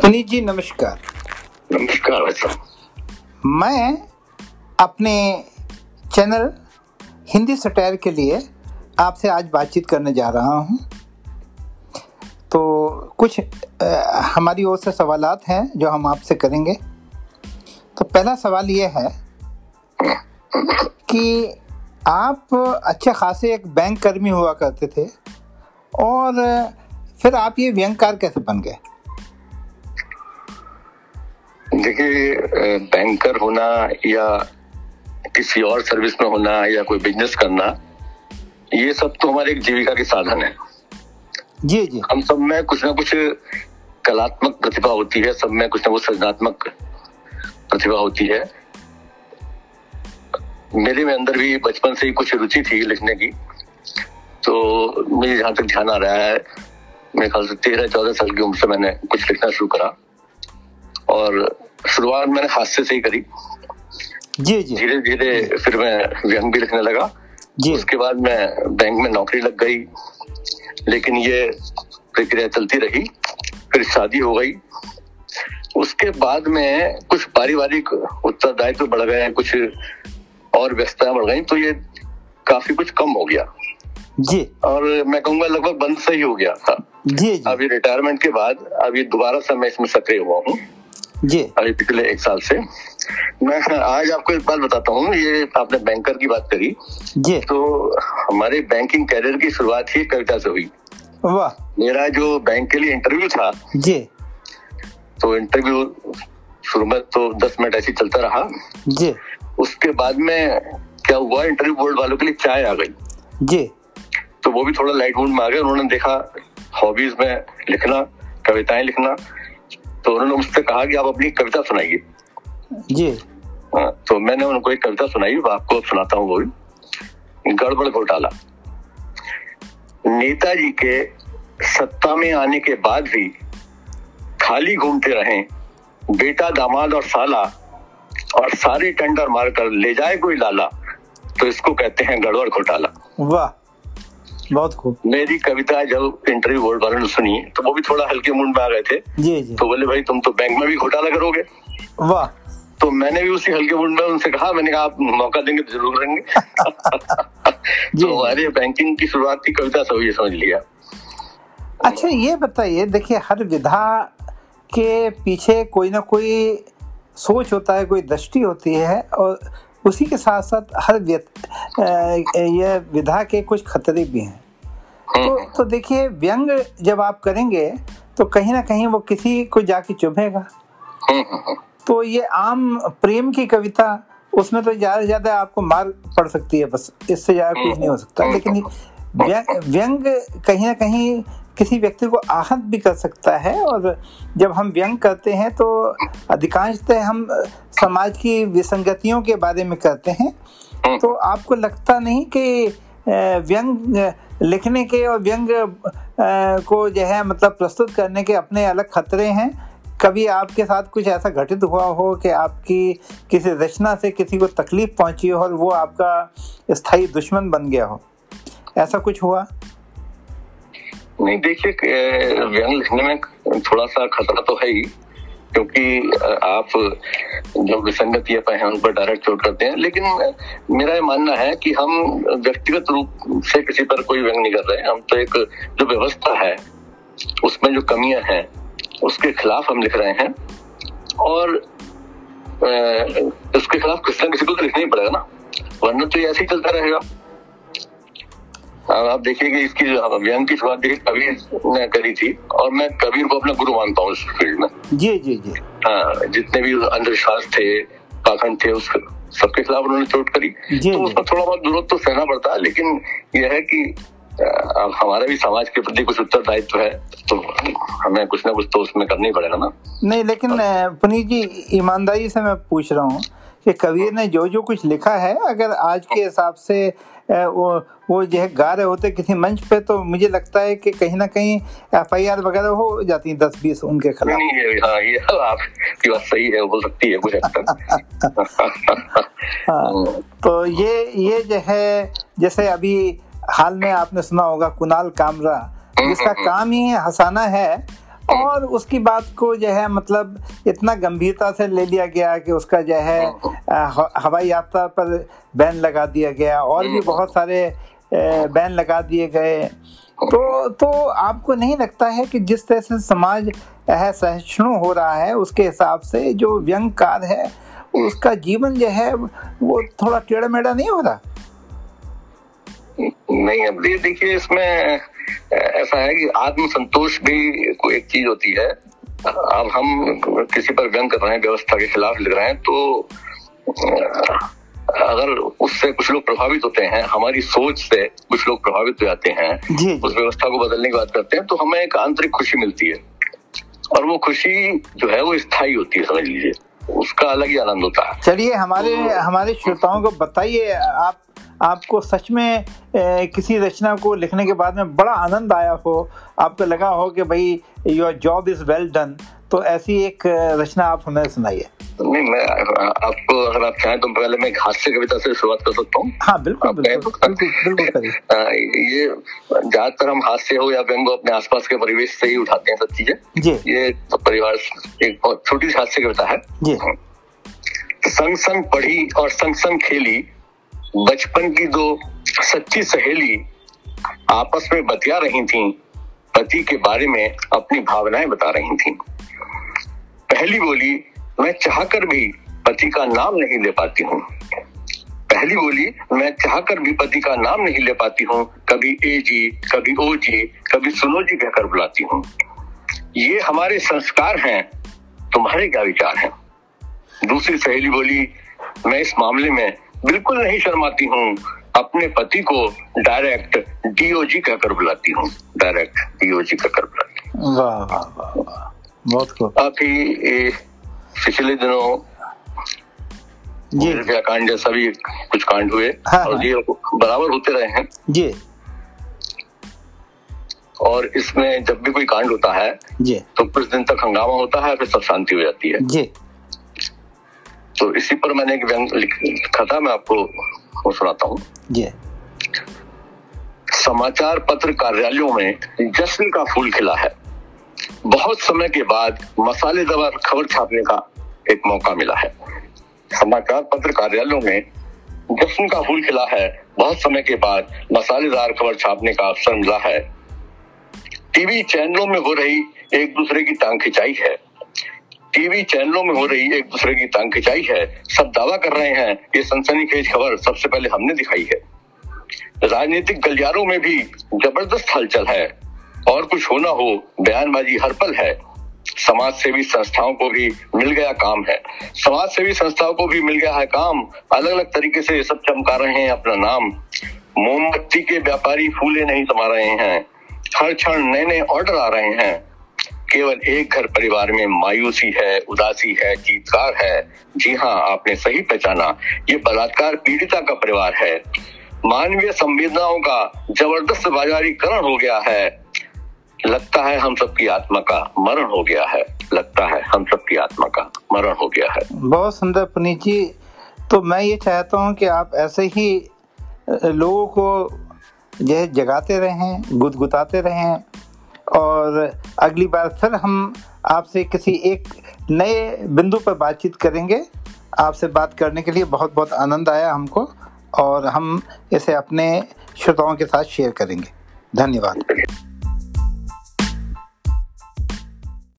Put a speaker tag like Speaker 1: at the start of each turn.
Speaker 1: पुनीत जी नमस्कार।
Speaker 2: नमस्कार भाई साहब।
Speaker 1: मैं अपने चैनल हिंदी सटायर के लिए आपसे आज बातचीत करने जा रहा हूँ। तो कुछ अ, हमारी ओर से सवालात हैं जो हम आपसे करेंगे। तो पहला सवाल ये है कि आप अच्छे खासे एक बैंक कर्मी हुआ करते थे और फिर आप ये व्यंगकार कैसे बन गए?
Speaker 2: देखिए बैंकर होना या किसी और सर्विस में होना या कोई बिज़नेस करना ये सब तो हमारे एक जीविका के साधन है।
Speaker 1: जी जी।
Speaker 2: हम सब में कुछ ना कुछ कलात्मक प्रतिभा होती है सब में कुछ ना कुछ सृजनात्मक प्रतिभा होती है। मेरे में अंदर भी बचपन से ही कुछ रुचि थी लिखने की तो मुझे जहाँ तक ध्यान आ रहा है मेरे ख्याल से तेरह चौदह साल की उम्र से मैंने कुछ लिखना शुरू करा। और शुरुआत मैंने हास्य से ही करी।
Speaker 1: जी जी।
Speaker 2: धीरे धीरे फिर मैं व्यंग भी लिखने लगा।
Speaker 1: जी।
Speaker 2: उसके बाद मैं बैंक में नौकरी लग गई। लेकिन ये प्रक्रिया चलती रही फिर शादी हो गई। उसके बाद में कुछ पारिवारिक उत्तरदायित्व तो बढ़ गए कुछ और व्यस्तताएँ बढ़ गई तो ये काफ़ी कुछ कम हो गया।
Speaker 1: जी।
Speaker 2: और मैं कहूँगा लगभग बंद सही हो गया था।
Speaker 1: जी जी।
Speaker 2: अभी रिटायरमेंट के बाद अभी दोबारा से मैं इसमें सक्रिय हुआ हूँ।
Speaker 1: जी।
Speaker 2: अभी पिछले एक साल से। मैं आज आपको एक बात बताता हूँ ये आपने बैंकर की बात करी।
Speaker 1: जी।
Speaker 2: तो हमारे बैंकिंग कैरियर की शुरुआत ही कविता से हुई।
Speaker 1: वाह।
Speaker 2: मेरा जो बैंक के लिए इंटरव्यू था
Speaker 1: जी।
Speaker 2: तो इंटरव्यू शुरू में तो दस मिनट ऐसे चलता रहा।
Speaker 1: जी।
Speaker 2: उसके बाद में क्या हुआ इंटरव्यू बोर्ड वालों के लिए चाय आ गई।
Speaker 1: जी।
Speaker 2: तो वो भी थोड़ा लाइट मूड में आ गए। उन्होंने देखा हॉबीज में लिखना कविताएँ लिखना तो उन्होंने मुझसे कहा कि आप अपनी कविता सुनाइए।
Speaker 1: जी।
Speaker 2: हाँ, तो मैंने उनको एक कविता सुनाई आपको सुनाता हूँ वो भी। गड़बड़ घोटाला नेताजी के सत्ता में आने के बाद भी खाली घूमते रहे बेटा दामाद और साला और सारे टेंडर मारकर ले जाए कोई लाला तो इसको कहते हैं गड़बड़ घोटाला।
Speaker 1: वाह। बहुत खूब।
Speaker 2: मेरी कविता जब इंटरव्यू बोर्ड वालों ने सुनी तो वो भी थोड़ा हल्के मूड में आ गए थे।
Speaker 1: जी जी।
Speaker 2: तो बोले भाई तुम तो बैंक में भी घोटाला करोगे?
Speaker 1: वाह।
Speaker 2: तो मैंने भी उसी हल्के मूड में उनसे कहा मैंने कहा आप मौका देंगे तो ज़रूर करेंगे।
Speaker 1: जी।
Speaker 2: तो हमारे बैंकिंग की शुरुआत की कविता से हुई समझ लिया।
Speaker 1: अच्छा ये बताइए देखिए हर विधा के पीछे कोई ना कोई सोच होता है कोई दृष्टि होती है और उसी के साथ साथ हर व्यक्ति ये विधा के कुछ खतरे भी हैं। तो तो देखिए व्यंग जब आप करेंगे तो कहीं ना कहीं वो किसी को जाके चुभेगा।
Speaker 2: हम्म, हम्म, हम्म।
Speaker 1: तो ये आम प्रेम की कविता उसमें तो ज़्यादा से ज़्यादा आपको मार पड़ सकती है बस इससे ज़्यादा कुछ नहीं हो सकता। लेकिन व्यंग व्यंग कहीं ना कहीं किसी व्यक्ति को आहत भी कर सकता है। और जब हम व्यंग करते हैं तो अधिकांशतः हम समाज की विसंगतियों के बारे में करते हैं तो आपको लगता नहीं कि व्यंग लिखने के और व्यंग को जो है मतलब प्रस्तुत करने के अपने अलग खतरे हैं? कभी आपके साथ कुछ ऐसा घटित हुआ हो कि आपकी किसी रचना से किसी को तकलीफ़ पहुँची हो और वो आपका स्थायी दुश्मन बन गया हो? ऐसा कुछ हुआ?
Speaker 2: नहीं देखिए व्यंग लिखने में थोड़ा सा खतरा तो है ही। क्योंकि आप जो विसंगतियाँ पाए हैं उन पर डायरेक्ट चोट करते हैं, लेकिन मेरा ये मानना है कि हम व्यक्तिगत रूप से किसी पर कोई व्यंग नहीं कर रहे हैं। हम तो एक, जो व्यवस्था है, उसमें जो कमियाँ हैं, उसके खिलाफ हम लिख रहे हैं। और उसके खिलाफ किसी ना किसी को तो लिखना ही पड़ेगा ना। वरना तो ऐसे ही चलता रहेगा। आप देखिए कि इसकी व्यंग की शुरुआत देखिए कबीर ने करी थी और मैं कबीर को अपना गुरु मानता हूँ इस फ़ील्ड में।
Speaker 1: जी जी जी।
Speaker 2: हाँ जितने भी अंधविश्वास थे पाखंड थे उस सबके खिलाफ उन्होंने चोट करी।
Speaker 1: जी,
Speaker 2: तो
Speaker 1: जी।
Speaker 2: उसमें थोड़ा बहुत विरोध तो सहना पड़ता है लेकिन यह है कि अब हमारा भी समाज के प्रति कुछ उत्तरदायित्व है तो हमें कुछ ना कुछ तो उसमें करना ही पड़ेगा ना।
Speaker 1: नहीं लेकिन पुनीत जी ईमानदारी से मैं पूछ रहा हूँ। कि कबीर ने जो जो कुछ लिखा है अगर आज के हिसाब से वो वो जो है गा रहे होते किसी मंच पे तो मुझे लगता है कि कहीं ना कहीं एफ़ आई आर वगैरह हो जाती है दस बीस उनके खिलाफ।
Speaker 2: नहीं ये हाँ ये आपकी बात सही है हो सकती है कुछ
Speaker 1: हाँ तो ये ये जो है जैसे अभी हाल में आपने सुना होगा कुणाल कामरा जिसका काम ही हंसाना है और उसकी बात को जो है मतलब इतना गंभीरता से ले लिया गया कि उसका जो है हवाई यात्रा पर बैन लगा दिया गया और भी बहुत सारे बैन लगा दिए गए। तो तो आपको नहीं लगता है कि जिस तरह से समाज सहिष्णु हो रहा है उसके हिसाब से जो व्यंगकार है उसका जीवन जो है वो थोड़ा टेढ़ा मेढ़ा नहीं हो रहा?
Speaker 2: नहीं अब ये देखिए इसमें ऐसा है कि आत्मसंतोष भी कोई एक चीज़ होती है। अब हम किसी पर व्यंग कर रहे हैं व्यवस्था के खिलाफ लिख रहे हैं तो अगर उससे कुछ लोग प्रभावित होते हैं हमारी सोच से कुछ लोग प्रभावित हो जाते हैं उस व्यवस्था को बदलने की बात करते हैं तो हमें एक आंतरिक खुशी मिलती है। और वो खुशी जो है वो स्थायी होती है समझ लीजिए। उसका अलग ही आनंद होता है।
Speaker 1: चलिए हमारे तो, हमारे श्रोताओं को बताइए आप आपको सच में ए, किसी रचना को लिखने के बाद में बड़ा आनंद आया हो। आपको लगा हो कि भाई your job is well done तो ऐसी एक रचना आप हमें सुनाइए।
Speaker 2: नहीं मैं आपको अगर आप चाहें तो पहले मैं हास्य कविता से शुरुआत कर सकता हूँ।
Speaker 1: हाँ बिल्कुल बिल्कुल, बिल्कुल, बिल्कुल
Speaker 2: ये ज़्यादातर हम हास्य हो या व्यंग अपने आसपास के परिवेश से ही उठाते हैं सब चीज़ें। ये तो परिवार एक बहुत छोटी सी हास्य कविता है।
Speaker 1: जी।
Speaker 2: संग संग पढ़ी और संग संग खेली बचपन की दो सच्ची सहेली आपस में बतिया रही थी, पति के बारे में अपनी भावनाएँ बता रही थी। पहली बोली, मैं चाहकर भी पति का नाम नहीं ले पाती हूँ। पहली बोली, मैं चाहकर भी पति का नाम नहीं ले पाती हूँ। कभी ए जी, कभी ओ जी, कभी सुनो जी कहकर बुलाती हूँ। ये हमारे संस्कार हैं, तुम्हारे क्या विचार हैं? दूसरी सहेली बोली, मैं इस मामले में बिल्कुल नहीं शर्माती हूँ। अपने पति को डायरेक्ट डीओजी कहकर बुलाती हूँ। डायरेक्ट डीओजी कहकर बुलाती
Speaker 1: हूँ। वाह वाह वाह बहुत खूब।
Speaker 2: अभी पिछले दिनों कांड जैसा भी कुछ कांड हुए हाँ, और हाँ। ये बराबर होते रहे हैं।
Speaker 1: जी।
Speaker 2: और इसमें जब भी कोई कांड होता है
Speaker 1: जी।
Speaker 2: तो कुछ दिन तक हंगामा होता है फिर सब शांति हो जाती है।
Speaker 1: जी।
Speaker 2: तो इसी पर मैंने एक व्यंग लिखा था मैं आपको वो सुनाता हूँ। समाचार पत्र कार्यालयों में जश्न का फूल खिला है। बहुत समय के बाद मसालेदार खबर छापने का एक मौका मिला है। समाचार पत्र कार्यालयों में जश्न का फूल खिला है। बहुत समय के बाद मसालेदार खबर छापने का अवसर मिला है। टीवी चैनलों में हो रही एक दूसरे की टांग खिंचाई है। टीवी चैनलों में हो रही एक दूसरे की टांग खिंचाई है। सब दावा कर रहे हैं, ये सनसनीखेज खबर सबसे पहले हमने दिखाई है। राजनीतिक गलियारों में भी ज़बरदस्त हलचल है, और कुछ होना हो, बयानबाजी हर पल है। समाज सेवी संस्थाओं को भी मिल गया काम है। समाज सेवी संस्थाओं को भी मिल गया है काम। अलग अलग तरीके से ये सब चमका रहे हैं अपना नाम। मोमबत्ती के व्यापारी फूले नहीं समा रहे हैं। हर क्षण नए नए ऑर्डर आ रहे हैं। केवल एक घर परिवार में मायूसी है, उदासी है जीतकार है। जी हाँ आपने सही पहचाना। ये बलात्कार पीड़िता का परिवार है। मानवीय संवेदनाओं का ज़बरदस्त बाजारीकरण हो गया है। लगता है हम सबकी आत्मा का मरण हो गया है। लगता है हम सबकी आत्मा का मरण हो गया है।
Speaker 1: बहुत सुंदर पुनीत जी तो मैं ये चाहता हूँ कि आप ऐसे ही लोगों को जो जगाते रहें, गुदगुताते रहें। और अगली बार फिर हम आपसे किसी एक नए बिंदु पर बातचीत करेंगे। आपसे बात करने के लिए बहुत बहुत आनंद आया हमको और हम इसे अपने श्रोताओं के साथ शेयर करेंगे। धन्यवाद।